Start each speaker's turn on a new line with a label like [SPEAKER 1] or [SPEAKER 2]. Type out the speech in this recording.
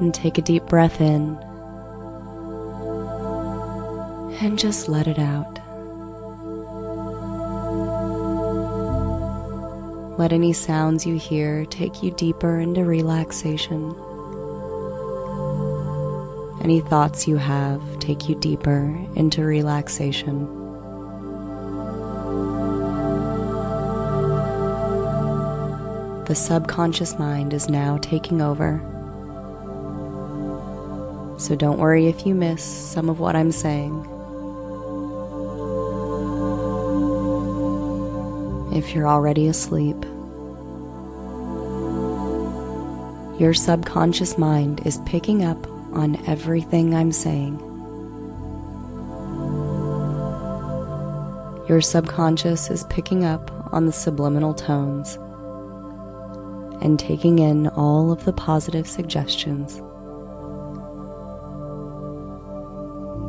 [SPEAKER 1] And take a deep breath in. And just let it out. Let any sounds you hear take you deeper into relaxation. Any thoughts you have take you deeper into relaxation. The subconscious mind is now taking over. So don't worry if you miss some of what I'm saying. If you're already asleep, your subconscious mind is picking up on everything I'm saying. Your subconscious is picking up on the subliminal tones and taking in all of the positive suggestions.